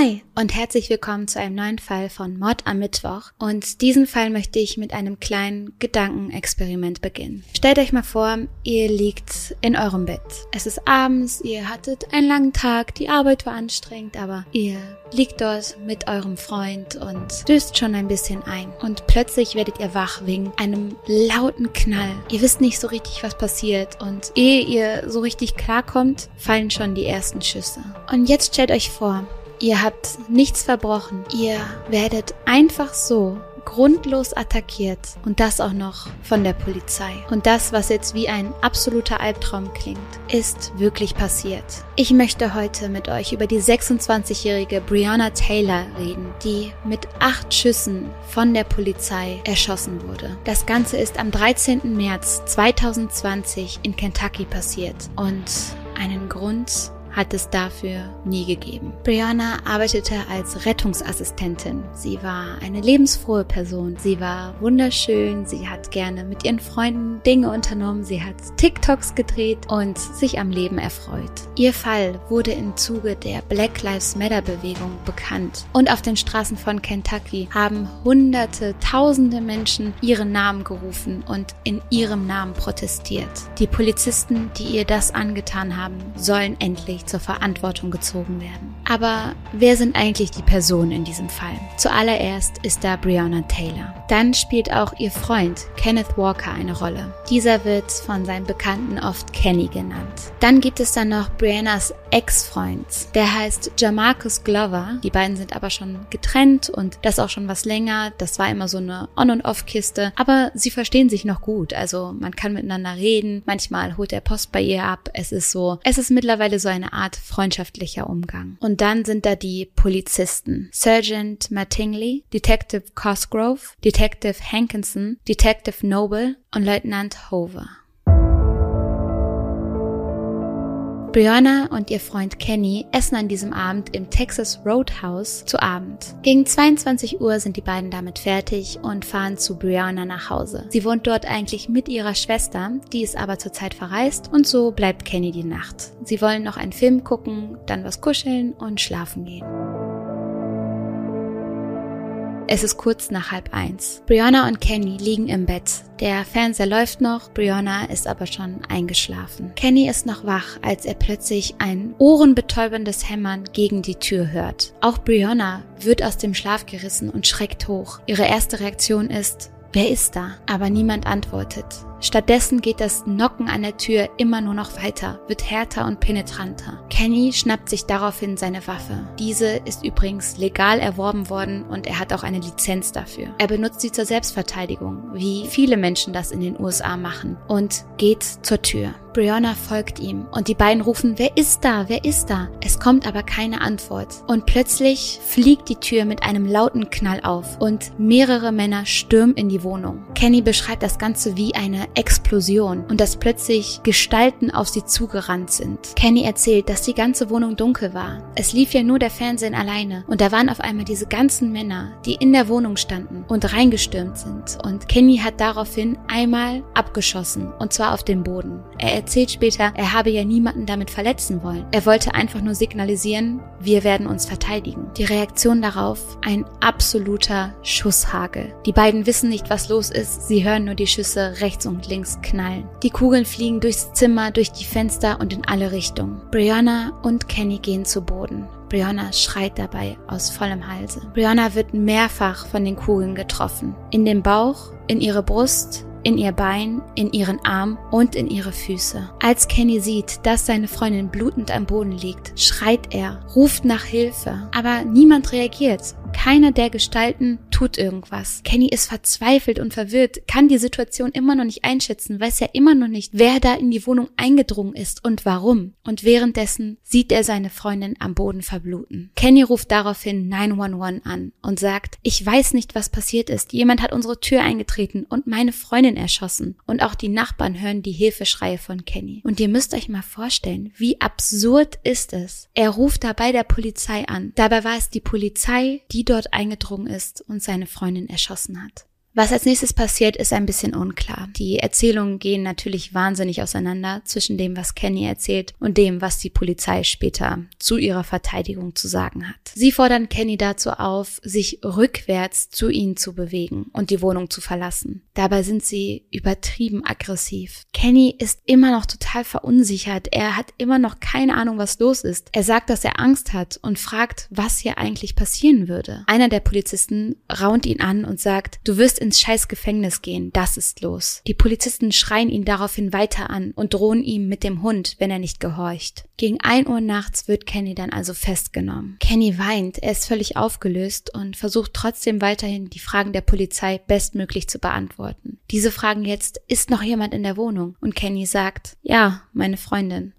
Hi und herzlich willkommen zu einem neuen Fall von Mord am Mittwoch. Und diesen Fall möchte ich mit einem kleinen Gedankenexperiment beginnen. Stellt euch mal vor, ihr liegt in eurem Bett. Es ist abends, ihr hattet einen langen Tag, die Arbeit war anstrengend, aber ihr liegt dort mit eurem Freund und döst schon ein bisschen ein. Und plötzlich werdet ihr wach wegen einem lauten Knall. Ihr wisst nicht so richtig, was passiert. Und ehe ihr so richtig klarkommt, fallen schon die ersten Schüsse. Und jetzt stellt euch vor, Ihr habt nichts verbrochen. Ihr werdet einfach so grundlos attackiert und das auch noch von der Polizei. Und das, was jetzt wie ein absoluter Albtraum klingt, ist wirklich passiert. Ich möchte heute mit euch über die 26-jährige Brianna Taylor reden, die mit acht Schüssen von der Polizei erschossen wurde. Das Ganze ist am 13. März 2020 in Kentucky passiert und einen Grund hat es dafür nie gegeben. Brianna arbeitete als Rettungsassistentin. Sie war eine lebensfrohe Person. Sie war wunderschön. Sie hat gerne mit ihren Freunden Dinge unternommen. Sie hat TikToks gedreht und sich am Leben erfreut. Ihr Fall wurde im Zuge der Black Lives Matter Bewegung bekannt. Und auf den Straßen von Kentucky haben hunderte, tausende Menschen ihren Namen gerufen und in ihrem Namen protestiert. Die Polizisten, die ihr das angetan haben, sollen endlich endlich zur Verantwortung gezogen werden. Aber wer sind eigentlich die Personen in diesem Fall? Zuallererst ist da Breonna Taylor. Dann spielt auch ihr Freund Kenneth Walker eine Rolle. Dieser wird von seinen Bekannten oft Kenny genannt. Dann gibt es dann noch Briannas Ex-Freund. Der heißt Jamarcus Glover. Die beiden sind aber schon getrennt und das auch schon was länger. Das war immer so eine On- und Off-Kiste. Aber sie verstehen sich noch gut. Also man kann miteinander reden. Manchmal holt er Post bei ihr ab. Es ist so, es ist mittlerweile so eine Art freundschaftlicher Umgang. Und dann sind da die Polizisten. Sergeant Mattingly, Detective Cosgrove, Detective Hankinson, Detective Noble und Leutnant Hover. Brianna und ihr Freund Kenny essen an diesem Abend im Texas Roadhouse zu Abend. Gegen 22 Uhr sind die beiden damit fertig und fahren zu Brianna nach Hause. Sie wohnt dort eigentlich mit ihrer Schwester, die ist aber zurzeit verreist und so bleibt Kenny die Nacht. Sie wollen noch einen Film gucken, dann was kuscheln und schlafen gehen. Es ist kurz nach halb eins. Brianna und Kenny liegen im Bett. Der Fernseher läuft noch, Brianna ist aber schon eingeschlafen. Kenny ist noch wach, als er plötzlich ein ohrenbetäuberndes Hämmern gegen die Tür hört. Auch Brianna wird aus dem Schlaf gerissen und schreckt hoch. Ihre erste Reaktion ist, wer ist da? Aber niemand antwortet. Stattdessen geht das Nocken an der Tür immer nur noch weiter, wird härter und penetranter. Kenny schnappt sich daraufhin seine Waffe. Diese ist übrigens legal erworben worden und er hat auch eine Lizenz dafür. Er benutzt sie zur Selbstverteidigung, wie viele Menschen das in den USA machen, und geht zur Tür. Brianna folgt ihm und die beiden rufen, wer ist da, wer ist da? Es kommt aber keine Antwort. Und plötzlich fliegt die Tür mit einem lauten Knall auf und mehrere Männer stürmen in die Wohnung. Kenny beschreibt das Ganze wie eine Explosion und dass plötzlich Gestalten auf sie zugerannt sind. Kenny erzählt, dass die ganze Wohnung dunkel war. Es lief ja nur der Fernsehen alleine und da waren auf einmal diese ganzen Männer, die in der Wohnung standen und reingestürmt sind. Und Kenny hat daraufhin einmal abgeschossen und zwar auf den Boden. Er erzählt später, er habe ja niemanden damit verletzen wollen. Er wollte einfach nur signalisieren, wir werden uns verteidigen. Die Reaktion darauf, ein absoluter Schusshagel. Die beiden wissen nicht, was los ist, sie hören nur die Schüsse rechts und links knallen. Die Kugeln fliegen durchs Zimmer, durch die Fenster und in alle Richtungen. Brianna und Kenny gehen zu Boden. Brianna schreit dabei aus vollem Halse. Brianna wird mehrfach von den Kugeln getroffen. In den Bauch, in ihre Brust, in ihr Bein, in ihren Arm und in ihre Füße. Als Kenny sieht, dass seine Freundin blutend am Boden liegt, schreit er, ruft nach Hilfe, aber niemand reagiert. Keiner der Gestalten tut irgendwas. Kenny ist verzweifelt und verwirrt, kann die Situation immer noch nicht einschätzen, weiß ja immer noch nicht, wer da in die Wohnung eingedrungen ist und warum. Und währenddessen sieht er seine Freundin am Boden verbluten. Kenny ruft daraufhin 911 an und sagt, ich weiß nicht, was passiert ist. Jemand hat unsere Tür eingetreten und meine Freundin erschossen. Und auch die Nachbarn hören die Hilfeschreie von Kenny. Und ihr müsst euch mal vorstellen, wie absurd ist es. Er ruft da bei der Polizei an. Dabei war es die Polizei, die dort eingedrungen ist und seine Freundin erschossen hat. Was als nächstes passiert, ist ein bisschen unklar. Die Erzählungen gehen natürlich wahnsinnig auseinander zwischen dem, was Kenny erzählt und dem, was die Polizei später zu ihrer Verteidigung zu sagen hat. Sie fordern Kenny dazu auf, sich rückwärts zu ihnen zu bewegen und die Wohnung zu verlassen. Dabei sind sie übertrieben aggressiv. Kenny ist immer noch total verunsichert. Er hat immer noch keine Ahnung, was los ist. Er sagt, dass er Angst hat und fragt, was hier eigentlich passieren würde. Einer der Polizisten raunt ihn an und sagt, du wirst ins scheiß Gefängnis gehen, das ist los. Die Polizisten schreien ihn daraufhin weiter an und drohen ihm mit dem Hund, wenn er nicht gehorcht. Gegen ein Uhr nachts wird Kenny dann also festgenommen. Kenny weint, er ist völlig aufgelöst und versucht trotzdem weiterhin die Fragen der Polizei bestmöglich zu beantworten. Diese fragen jetzt, ist noch jemand in der Wohnung? Und Kenny sagt, ja, meine Freundin.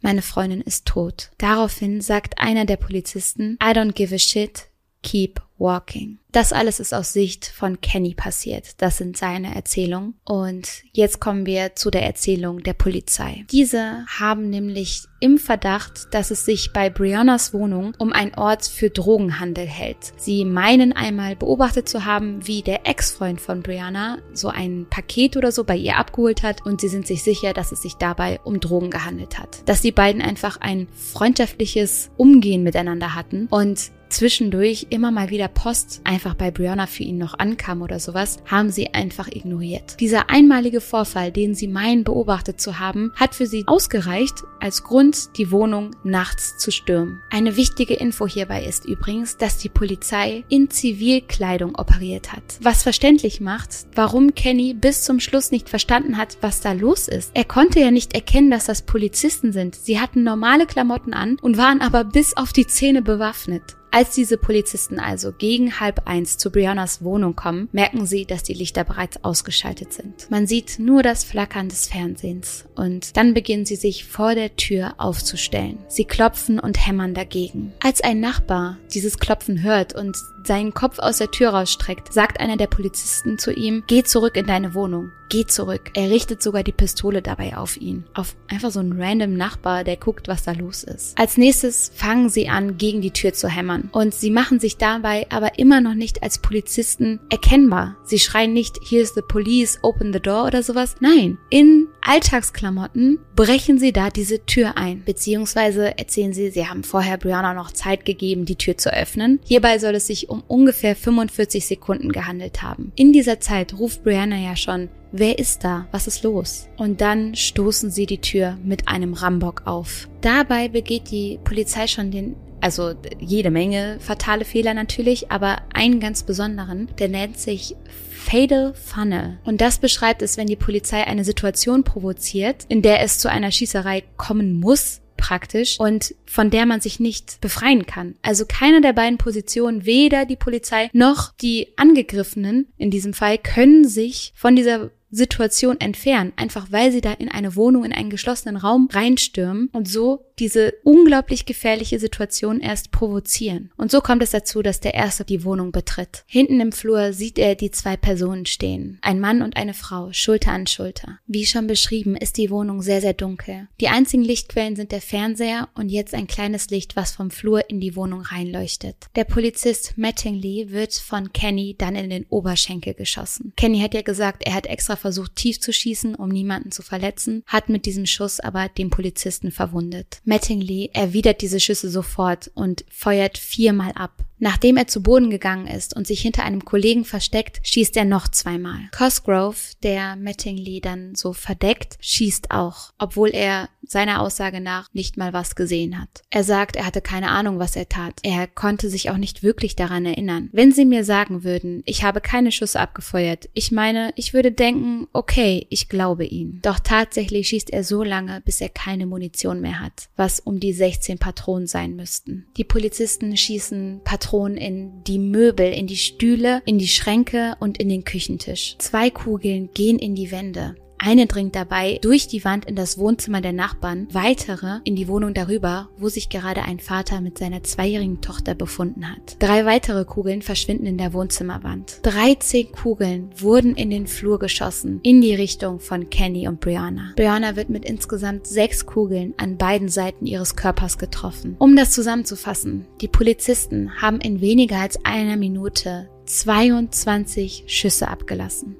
Meine Freundin ist tot. Daraufhin sagt einer der Polizisten, I don't give a shit, keep walking. Das alles ist aus Sicht von Kenny passiert. Das sind seine Erzählungen. Und jetzt kommen wir zu der Erzählung der Polizei. Diese haben nämlich im Verdacht, dass es sich bei Briannas Wohnung um einen Ort für Drogenhandel hält. Sie meinen einmal beobachtet zu haben, wie der Ex-Freund von Brianna so ein Paket oder so bei ihr abgeholt hat und sie sind sich sicher, dass es sich dabei um Drogen gehandelt hat. Dass die beiden einfach ein freundschaftliches Umgehen miteinander hatten und zwischendurch immer mal wieder Post einfach bei Brianna für ihn noch ankam oder sowas, haben sie einfach ignoriert. Dieser einmalige Vorfall, den sie meinen beobachtet zu haben, hat für sie ausgereicht als Grund, die Wohnung nachts zu stürmen. Eine wichtige Info hierbei ist übrigens, dass die Polizei in Zivilkleidung operiert hat. Was verständlich macht, warum Kenny bis zum Schluss nicht verstanden hat, was da los ist. Er konnte ja nicht erkennen, dass das Polizisten sind. Sie hatten normale Klamotten an und waren aber bis auf die Zähne bewaffnet. Als diese Polizisten also gegen halb eins zu Briannas Wohnung kommen, merken sie, dass die Lichter bereits ausgeschaltet sind. Man sieht nur das Flackern des Fernsehens und dann beginnen sie sich vor der Tür aufzustellen. Sie klopfen und hämmern dagegen. Als ein Nachbar dieses Klopfen hört und seinen Kopf aus der Tür rausstreckt, sagt einer der Polizisten zu ihm, geh zurück in deine Wohnung. Geh zurück. Er richtet sogar die Pistole dabei auf ihn. Auf einfach so einen random Nachbar, der guckt, was da los ist. Als nächstes fangen sie an, gegen die Tür zu hämmern. Und sie machen sich dabei aber immer noch nicht als Polizisten erkennbar. Sie schreien nicht, here's the police, open the door oder sowas. Nein, in Alltagsklamotten brechen sie da diese Tür ein. Beziehungsweise erzählen sie, sie haben vorher Brianna noch Zeit gegeben, die Tür zu öffnen. Hierbei soll es sich um ungefähr 45 Sekunden gehandelt haben. In dieser Zeit ruft Brianna ja schon, Wer ist da? Was ist los? Und dann stoßen sie die Tür mit einem Rambock auf. Dabei begeht die Polizei schon den also jede Menge fatale Fehler natürlich, aber einen ganz besonderen, der nennt sich Fatal Funnel. Und das beschreibt es, wenn die Polizei eine Situation provoziert, in der es zu einer Schießerei kommen muss, praktisch und von der man sich nicht befreien kann. Also keine der beiden Positionen, weder die Polizei noch die Angegriffenen in diesem Fall, können sich von dieser Situation entfernen, einfach weil sie da in eine Wohnung, in einen geschlossenen Raum reinstürmen und so diese unglaublich gefährliche Situation erst provozieren. Und so kommt es dazu, dass der Erste die Wohnung betritt. Hinten im Flur sieht er die zwei Personen stehen. Ein Mann und eine Frau, Schulter an Schulter. Wie schon beschrieben, ist die Wohnung sehr, sehr dunkel. Die einzigen Lichtquellen sind der Fernseher und jetzt ein kleines Licht, was vom Flur in die Wohnung reinleuchtet. Der Polizist Mattingly wird von Kenny dann in den Oberschenkel geschossen. Kenny hat ja gesagt, er hat extra versucht, tief zu schießen, um niemanden zu verletzen, hat mit diesem Schuss aber den Polizisten verwundet. Mattingly erwidert diese Schüsse sofort und feuert viermal ab. Nachdem er zu Boden gegangen ist und sich hinter einem Kollegen versteckt, schießt er noch zweimal. Cosgrove, der Mattingly dann so verdeckt, schießt auch, obwohl er seiner Aussage nach nicht mal was gesehen hat. Er sagt, er hatte keine Ahnung, was er tat. Er konnte sich auch nicht wirklich daran erinnern. Wenn Sie mir sagen würden, ich habe keine Schüsse abgefeuert, ich meine, ich würde denken, okay, ich glaube ihn. Doch tatsächlich schießt er so lange, bis er keine Munition mehr hat, was um die 16 Patronen sein müssten. Die Polizisten schießen Patronen in die Möbel, in die Stühle, in die Schränke und in den Küchentisch. Zwei Kugeln gehen in die Wände. Eine dringt dabei durch die Wand in das Wohnzimmer der Nachbarn, weitere in die Wohnung darüber, wo sich gerade ein Vater mit seiner zweijährigen Tochter befunden hat. Drei weitere Kugeln verschwinden in der Wohnzimmerwand. 13 Kugeln wurden in den Flur geschossen, in die Richtung von Kenny und Brianna. Brianna wird mit insgesamt sechs Kugeln an beiden Seiten ihres Körpers getroffen. Um das zusammenzufassen, die Polizisten haben in weniger als einer Minute 22 Schüsse abgelassen.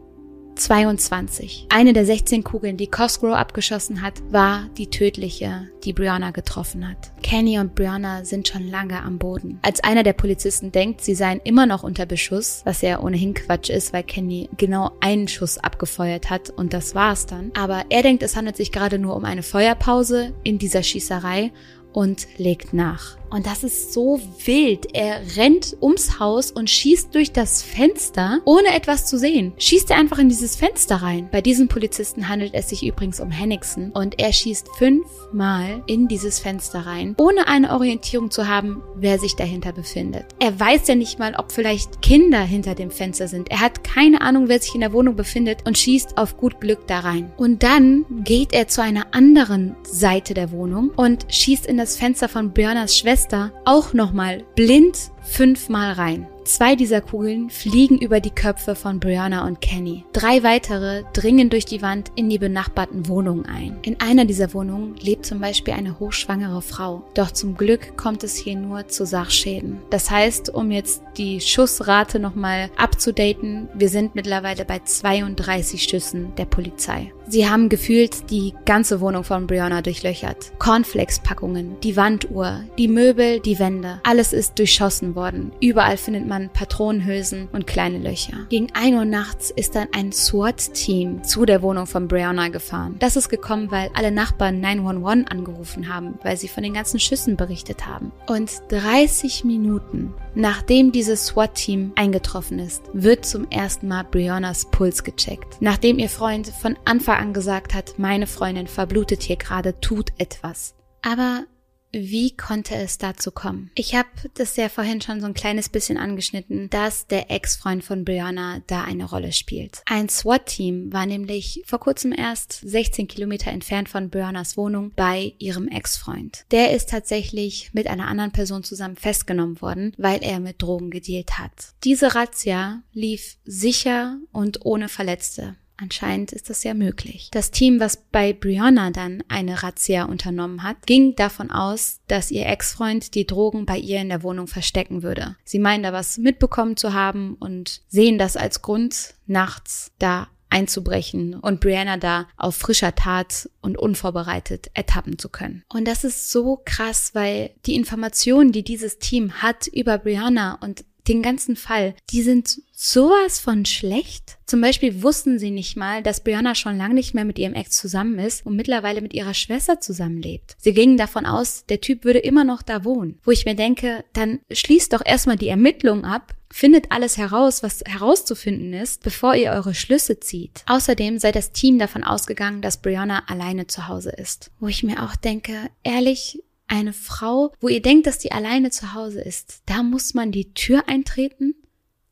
22. Eine der 16 Kugeln, die Cosgrove abgeschossen hat, war die tödliche, die Brianna getroffen hat. Kenny und Brianna sind schon lange am Boden. Als einer der Polizisten denkt, sie seien immer noch unter Beschuss, was ja ohnehin Quatsch ist, weil Kenny genau einen Schuss abgefeuert hat und das war's dann. Aber er denkt, es handelt sich gerade nur um eine Feuerpause in dieser Schießerei und legt nach. Und das ist so wild. Er rennt ums Haus und schießt durch das Fenster, ohne etwas zu sehen. Schießt er einfach in dieses Fenster rein. Bei diesem Polizisten handelt es sich übrigens um Henningsen und er schießt fünfmal in dieses Fenster rein, ohne eine Orientierung zu haben, wer sich dahinter befindet. Er weiß ja nicht mal, ob vielleicht Kinder hinter dem Fenster sind. Er hat keine Ahnung, wer sich in der Wohnung befindet und schießt auf gut Glück da rein. Und dann geht er zu einer anderen Seite der Wohnung und schießt in das Fenster von Björners Schwester Schwester auch nochmal blind fünfmal rein. Zwei dieser Kugeln fliegen über die Köpfe von Brianna und Kenny. Drei weitere dringen durch die Wand in die benachbarten Wohnungen ein. In einer dieser Wohnungen lebt zum Beispiel eine hochschwangere Frau. Doch zum Glück kommt es hier nur zu Sachschäden. Das heißt, um jetzt die Schussrate nochmal abzudaten, wir sind mittlerweile bei 32 Schüssen der Polizei. Sie haben gefühlt die ganze Wohnung von Brianna durchlöchert. Cornflakes-Packungen, die Wanduhr, die Möbel, die Wände, alles ist durchschossen worden. Überall findet man an Patronenhülsen und kleine Löcher. Gegen 1 Uhr nachts ist dann ein SWAT-Team zu der Wohnung von Brianna gefahren. Das ist gekommen, weil alle Nachbarn 911 angerufen haben, weil sie von den ganzen Schüssen berichtet haben. Und 30 Minuten nachdem dieses SWAT-Team eingetroffen ist, wird zum ersten Mal Briannas Puls gecheckt. Nachdem ihr Freund von Anfang an hat, meine Freundin verblutet hier gerade, tut etwas. Aber wie konnte es dazu kommen? Ich habe das ja vorhin schon so ein kleines bisschen angeschnitten, dass der Ex-Freund von Brianna da eine Rolle spielt. Ein SWAT-Team war nämlich vor kurzem erst 16 Kilometer entfernt von Briannas Wohnung bei ihrem Ex-Freund. Der ist tatsächlich mit einer anderen Person zusammen festgenommen worden, weil er mit Drogen gedealt hat. Diese Razzia lief sicher und ohne Verletzte. Anscheinend ist das ja möglich. Das Team, was bei Brianna dann eine Razzia unternommen hat, ging davon aus, dass ihr Ex-Freund die Drogen bei ihr in der Wohnung verstecken würde. Sie meinen da was mitbekommen zu haben und sehen das als Grund, nachts da einzubrechen und Brianna da auf frischer Tat und unvorbereitet ertappen zu können. Und das ist so krass, weil die Informationen, die dieses Team hat über Brianna und den ganzen Fall, die sind sowas von schlecht. Zum Beispiel wussten sie nicht mal, dass Brianna schon lange nicht mehr mit ihrem Ex zusammen ist und mittlerweile mit ihrer Schwester zusammenlebt. Sie gingen davon aus, der Typ würde immer noch da wohnen. Wo ich mir denke, dann schließt doch erstmal die Ermittlung ab, findet alles heraus, was herauszufinden ist, bevor ihr eure Schlüsse zieht. Außerdem sei das Team davon ausgegangen, dass Brianna alleine zu Hause ist. Wo ich mir auch denke, ehrlich, eine Frau, wo ihr denkt, dass die alleine zu Hause ist, da muss man die Tür eintreten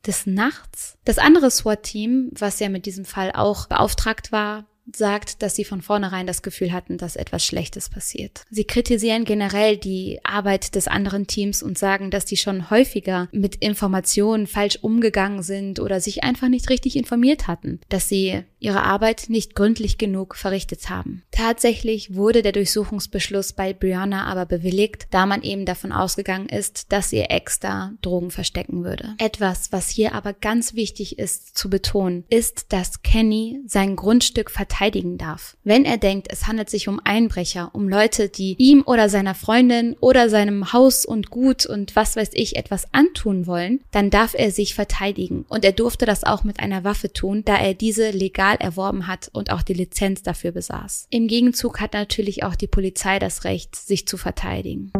des Nachts. Das andere SWAT-Team, was ja mit diesem Fall auch beauftragt war, sagt, dass sie von vornherein das Gefühl hatten, dass etwas Schlechtes passiert. Sie kritisieren generell die Arbeit des anderen Teams und sagen, dass die schon häufiger mit Informationen falsch umgegangen sind oder sich einfach nicht richtig informiert hatten, dass sie ihre Arbeit nicht gründlich genug verrichtet haben. Tatsächlich wurde der Durchsuchungsbeschluss bei Brianna aber bewilligt, da man eben davon ausgegangen ist, dass ihr Ex da Drogen verstecken würde. Etwas, was hier aber ganz wichtig ist zu betonen, ist, dass Kenny sein Grundstück verteidigt verteidigen darf. Wenn er denkt, es handelt sich um Einbrecher, um Leute, die ihm oder seiner Freundin oder seinem Haus und Gut und was weiß ich etwas antun wollen, dann darf er sich verteidigen. Und er durfte das auch mit einer Waffe tun, da er diese legal erworben hat und auch die Lizenz dafür besaß. Im Gegenzug hat natürlich auch die Polizei das Recht, sich zu verteidigen.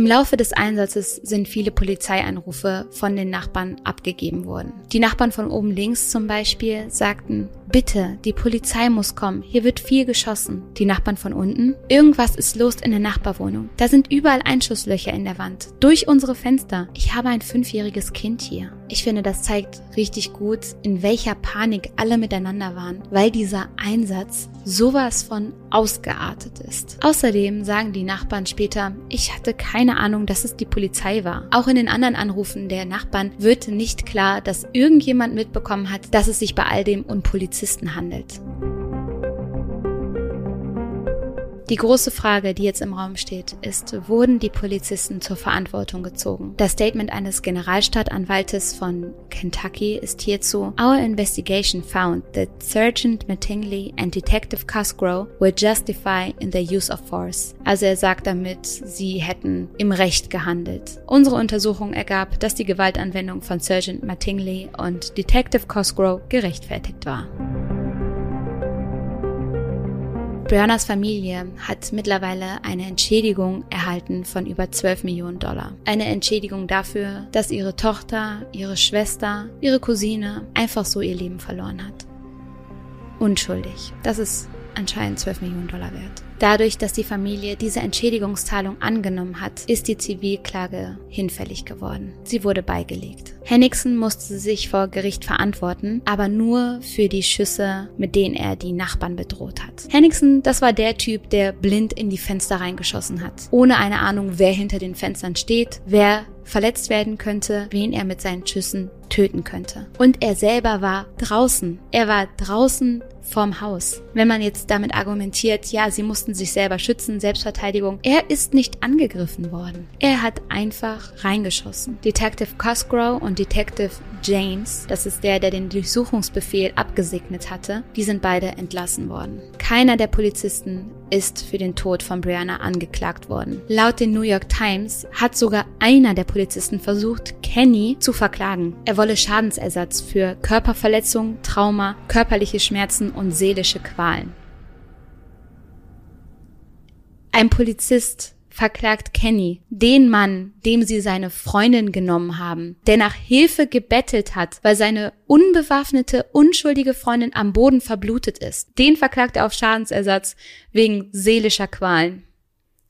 Im Laufe des Einsatzes sind viele Polizeianrufe von den Nachbarn abgegeben worden. Die Nachbarn von oben links zum Beispiel sagten, Bitte, die Polizei muss kommen. Hier wird viel geschossen. Die Nachbarn von unten. Irgendwas ist los in der Nachbarwohnung. Da sind überall Einschusslöcher in der Wand. Durch unsere Fenster. Ich habe ein fünfjähriges Kind hier. Ich finde, das zeigt richtig gut, in welcher Panik alle miteinander waren, weil dieser Einsatz sowas von ausgeartet ist. Außerdem sagen die Nachbarn später, ich hatte keine Ahnung, dass es die Polizei war. Auch in den anderen Anrufen der Nachbarn wird nicht klar, dass irgendjemand mitbekommen hat, dass es sich bei all dem um Polizei Polizisten handelt. Die große Frage, die jetzt im Raum steht, ist, wurden die Polizisten zur Verantwortung gezogen? Das Statement eines Generalstadtanwaltes von Kentucky ist hierzu, Our investigation found that Sergeant Mattingly and Detective Cosgrove were justified in their use of force. Also er sagt damit, sie hätten im Recht gehandelt. Unsere Untersuchung ergab, dass die Gewaltanwendung von Sergeant Mattingly und Detective Cosgrove gerechtfertigt war. Briannas Familie hat mittlerweile eine Entschädigung erhalten von über 12 Millionen Dollar. Eine Entschädigung dafür, dass ihre Tochter, ihre Schwester, ihre Cousine einfach so ihr Leben verloren hat. Unschuldig. Das ist anscheinend 12 Millionen Dollar wert. Dadurch, dass die Familie diese Entschädigungszahlung angenommen hat, ist die Zivilklage hinfällig geworden. Sie wurde beigelegt. Henningsen musste sich vor Gericht verantworten, aber nur für die Schüsse, mit denen er die Nachbarn bedroht hat. Henningsen, das war der Typ, der blind in die Fenster reingeschossen hat, ohne eine Ahnung, wer hinter den Fenstern steht, wer verletzt werden könnte, wen er mit seinen Schüssen töten könnte. Und er selber war draußen. Er war draußen vorm Haus. Wenn man jetzt damit argumentiert, ja, sie mussten sich selber schützen, Selbstverteidigung, er ist nicht angegriffen worden. Er hat einfach reingeschossen. Detective Cosgrove und Detective James, das ist der, der den Durchsuchungsbefehl abgesegnet hatte, die sind beide entlassen worden. Keiner der Polizisten ist für den Tod von Brianna angeklagt worden. Laut den New York Times hat sogar einer der Polizisten versucht, Kenny zu verklagen. Er wolle Schadensersatz für Körperverletzung, Trauma, körperliche Schmerzen und seelische Qualen. Ein Polizist verklagt Kenny, den Mann, dem sie seine Freundin genommen haben, der nach Hilfe gebettelt hat, weil seine unbewaffnete, unschuldige Freundin am Boden verblutet ist. Den verklagt er auf Schadensersatz wegen seelischer Qualen.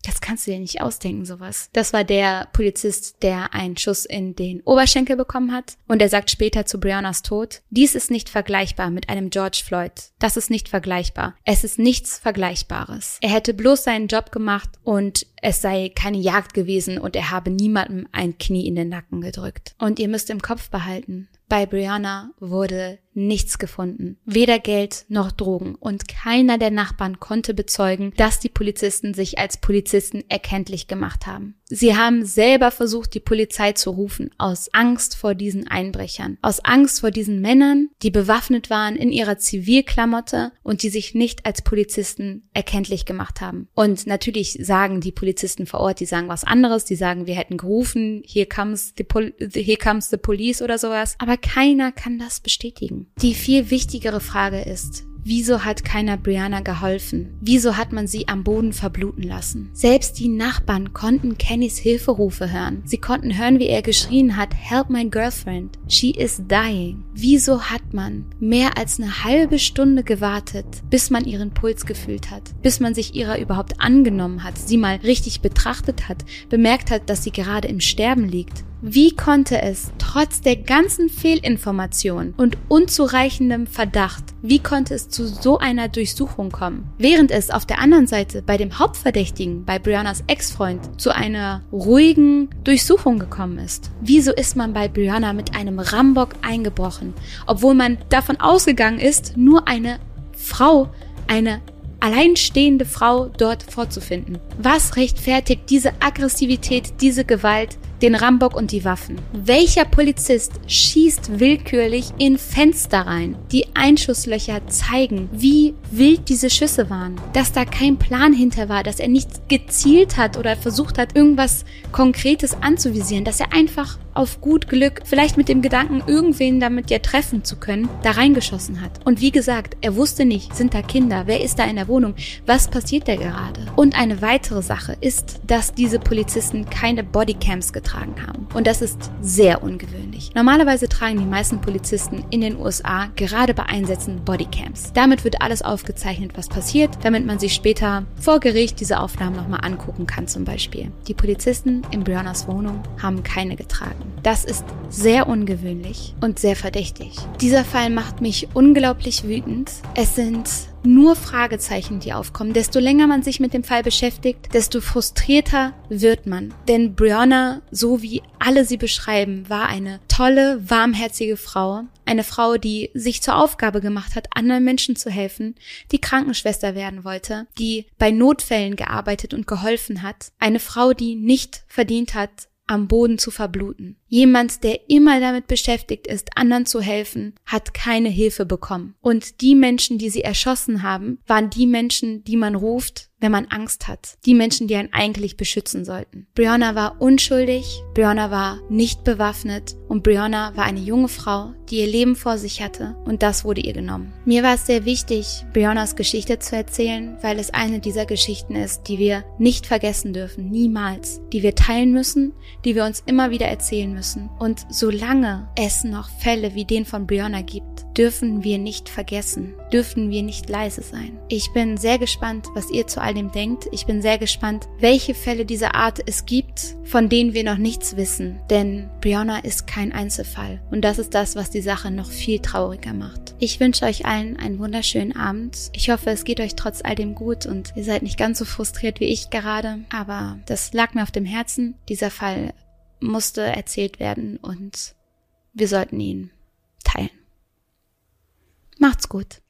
Das kannst du dir nicht ausdenken, sowas. Das war der Polizist, der einen Schuss in den Oberschenkel bekommen hat. Und er sagt später zu Briannas Tod, dies ist nicht vergleichbar mit einem George Floyd. Das ist nicht vergleichbar. Es ist nichts Vergleichbares. Er hätte bloß seinen Job gemacht und es sei keine Jagd gewesen und er habe niemandem ein Knie in den Nacken gedrückt. Und ihr müsst im Kopf behalten, bei Brianna wurde nichts gefunden. Weder Geld noch Drogen. Und keiner der Nachbarn konnte bezeugen, dass die Polizisten sich als Polizisten erkenntlich gemacht haben. Sie haben selber versucht, die Polizei zu rufen, aus Angst vor diesen Einbrechern, aus Angst vor diesen Männern, die bewaffnet waren in ihrer Zivilklamotte und die sich nicht als Polizisten erkenntlich gemacht haben. Und natürlich sagen die Polizisten vor Ort, die sagen was anderes, die sagen, wir hätten gerufen, here comes the, here comes the police oder sowas. Aber keiner kann das bestätigen. Die viel wichtigere Frage ist, Wieso hat keiner Brianna geholfen? Wieso hat man sie am Boden verbluten lassen? Selbst die Nachbarn konnten Kennys Hilferufe hören. Sie konnten hören, wie er geschrien hat, Help my girlfriend. She is dying. Wieso hat man mehr als eine halbe Stunde gewartet, bis man ihren Puls gefühlt hat? Bis man sich ihrer überhaupt angenommen hat, sie mal richtig betrachtet hat, bemerkt hat, dass sie gerade im Sterben liegt? Wie konnte es trotz der ganzen Fehlinformation und unzureichendem Verdacht, wie konnte es zu so einer Durchsuchung kommen? Während es auf der anderen Seite bei dem Hauptverdächtigen, bei Briannas Ex-Freund, zu einer ruhigen Durchsuchung gekommen ist. Wieso ist man bei Brianna mit einem Rambock eingebrochen, obwohl man davon ausgegangen ist, nur eine Frau, eine alleinstehende Frau dort vorzufinden? Was rechtfertigt diese Aggressivität, diese Gewalt, den Rambock und die Waffen. Welcher Polizist schießt willkürlich in Fenster rein? Die Einschusslöcher zeigen, wie wild diese Schüsse waren. Dass da kein Plan hinter war, dass er nicht gezielt hat oder versucht hat, irgendwas Konkretes anzuvisieren, dass er einfach auf gut Glück, vielleicht mit dem Gedanken, irgendwen damit ja treffen zu können, da reingeschossen hat. Und wie gesagt, er wusste nicht, sind da Kinder, wer ist da in der Wohnung, was passiert da gerade. Und eine weitere Sache ist, dass diese Polizisten keine Bodycams getragen haben. Und das ist sehr ungewöhnlich. Normalerweise tragen die meisten Polizisten in den USA gerade bei Einsätzen Bodycams. Damit wird alles aufgezeichnet, was passiert, damit man sich später vor Gericht diese Aufnahmen nochmal angucken kann zum Beispiel. Die Polizisten in Briannas Wohnung haben keine getragen. Das ist sehr ungewöhnlich und sehr verdächtig. Dieser Fall macht mich unglaublich wütend. Es sind nur Fragezeichen, die aufkommen. Desto länger man sich mit dem Fall beschäftigt, desto frustrierter wird man. Denn Brianna, so wie alle sie beschreiben, war eine tolle, warmherzige Frau. Eine Frau, die sich zur Aufgabe gemacht hat, anderen Menschen zu helfen, die Krankenschwester werden wollte, die bei Notfällen gearbeitet und geholfen hat. Eine Frau, die nicht verdient hat, am Boden zu verbluten. Jemand, der immer damit beschäftigt ist, anderen zu helfen, hat keine Hilfe bekommen. Und die Menschen, die sie erschossen haben, waren die Menschen, die man ruft, wenn man Angst hat. Die Menschen, die einen eigentlich beschützen sollten. Brianna war unschuldig, Brianna war nicht bewaffnet und Brianna war eine junge Frau, die ihr Leben vor sich hatte und das wurde ihr genommen. Mir war es sehr wichtig, Briannas Geschichte zu erzählen, weil es eine dieser Geschichten ist, die wir nicht vergessen dürfen, niemals, die wir teilen müssen, die wir uns immer wieder erzählen müssen. Und solange es noch Fälle wie den von Brianna gibt, dürfen wir nicht vergessen, dürfen wir nicht leise sein. Ich bin sehr gespannt, was ihr zu all dem denkt. Ich bin sehr gespannt, welche Fälle dieser Art es gibt, von denen wir noch nichts wissen. Denn Brianna ist kein Einzelfall. Und das ist das, was die Sache noch viel trauriger macht. Ich wünsche euch allen einen wunderschönen Abend. Ich hoffe, es geht euch trotz all dem gut und ihr seid nicht ganz so frustriert wie ich gerade. Aber das lag mir auf dem Herzen. Dieser Fall musste erzählt werden und wir sollten ihn teilen. Macht's gut.